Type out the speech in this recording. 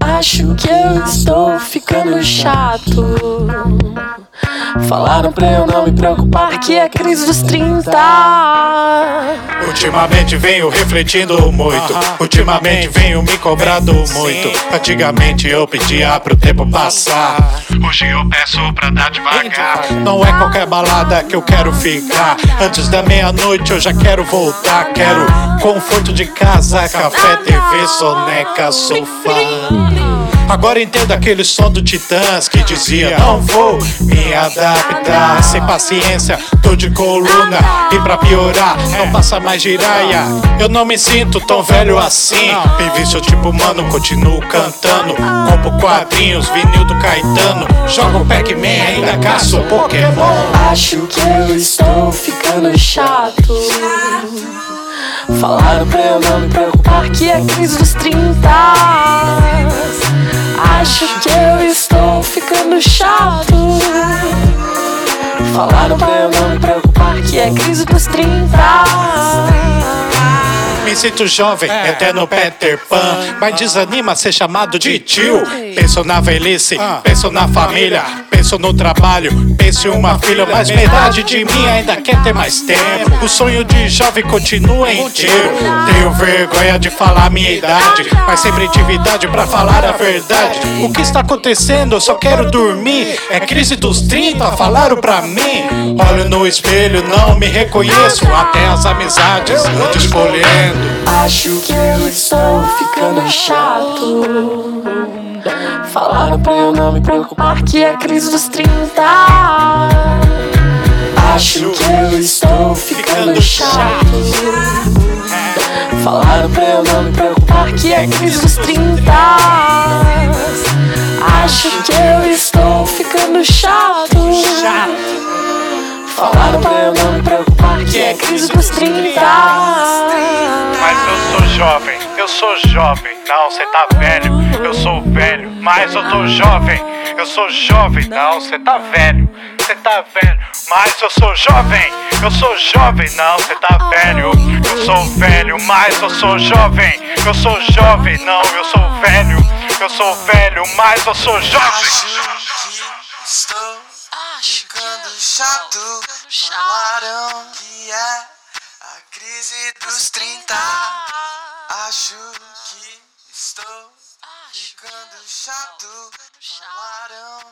Acho que eu estou ficando chato. Falaram pra eu não me preocupar que é crise dos 30. Ultimamente venho refletindo muito. Ultimamente venho me cobrando muito. Antigamente eu pedia pro tempo passar. Hoje eu peço pra dar devagar. Não é qualquer balada que eu quero ficar. Antes da meia-noite eu já quero voltar. Quero conforto de casa, café, TV, soneca, sofá. Agora entendo aquele som do Titãs que dizia: Não vou me adaptar. Sem paciência, tô de coluna. E pra piorar, não passa mais giraia. Eu não me sinto tão velho assim. Bem vício, tipo, mano, continuo cantando. Compro quadrinhos, vinil do Caetano. Jogo Pac-Man, ainda caço Pokémon. Acho que eu estou ficando chato. Falaram pra eu não me preocupar que é crise dos 30. Chato. Falaram pra eu não me preocupar que é crise dos 30. Sinto jovem, eterno Peter Pan. Mas desanima ser chamado de tio. Penso na velhice, penso na família, penso no trabalho, penso em uma filha. Mas metade de mim ainda quer ter mais tempo. O sonho de jovem continua inteiro. Tenho vergonha de falar minha idade, mas sempre tive idade pra falar a verdade. O que está acontecendo? Eu só quero dormir. É crise dos 30, falaram pra mim. Olho no espelho, não me reconheço. Até as amizades escolhendo. Acho que eu estou ficando chato. Falaram pra eu não me preocupar que é crise dos 30. Acho que eu estou ficando chato. Falaram pra eu não me preocupar que é crise dos 30. Acho que eu estou ficando chato. Jovem. Não, cê tá velho, eu sou velho. Mas eu tô jovem, eu sou jovem. Não, cê tá velho, cê tá velho. Mas eu sou jovem, eu sou jovem. Não, cê tá velho, eu sou velho. Mas eu sou jovem, eu sou jovem. Não, eu sou velho, eu sou velho. Mas eu sou jovem. Estou ficando chato. Falaram que é a crise dos 30. Acho que estou ficando chato. Falaram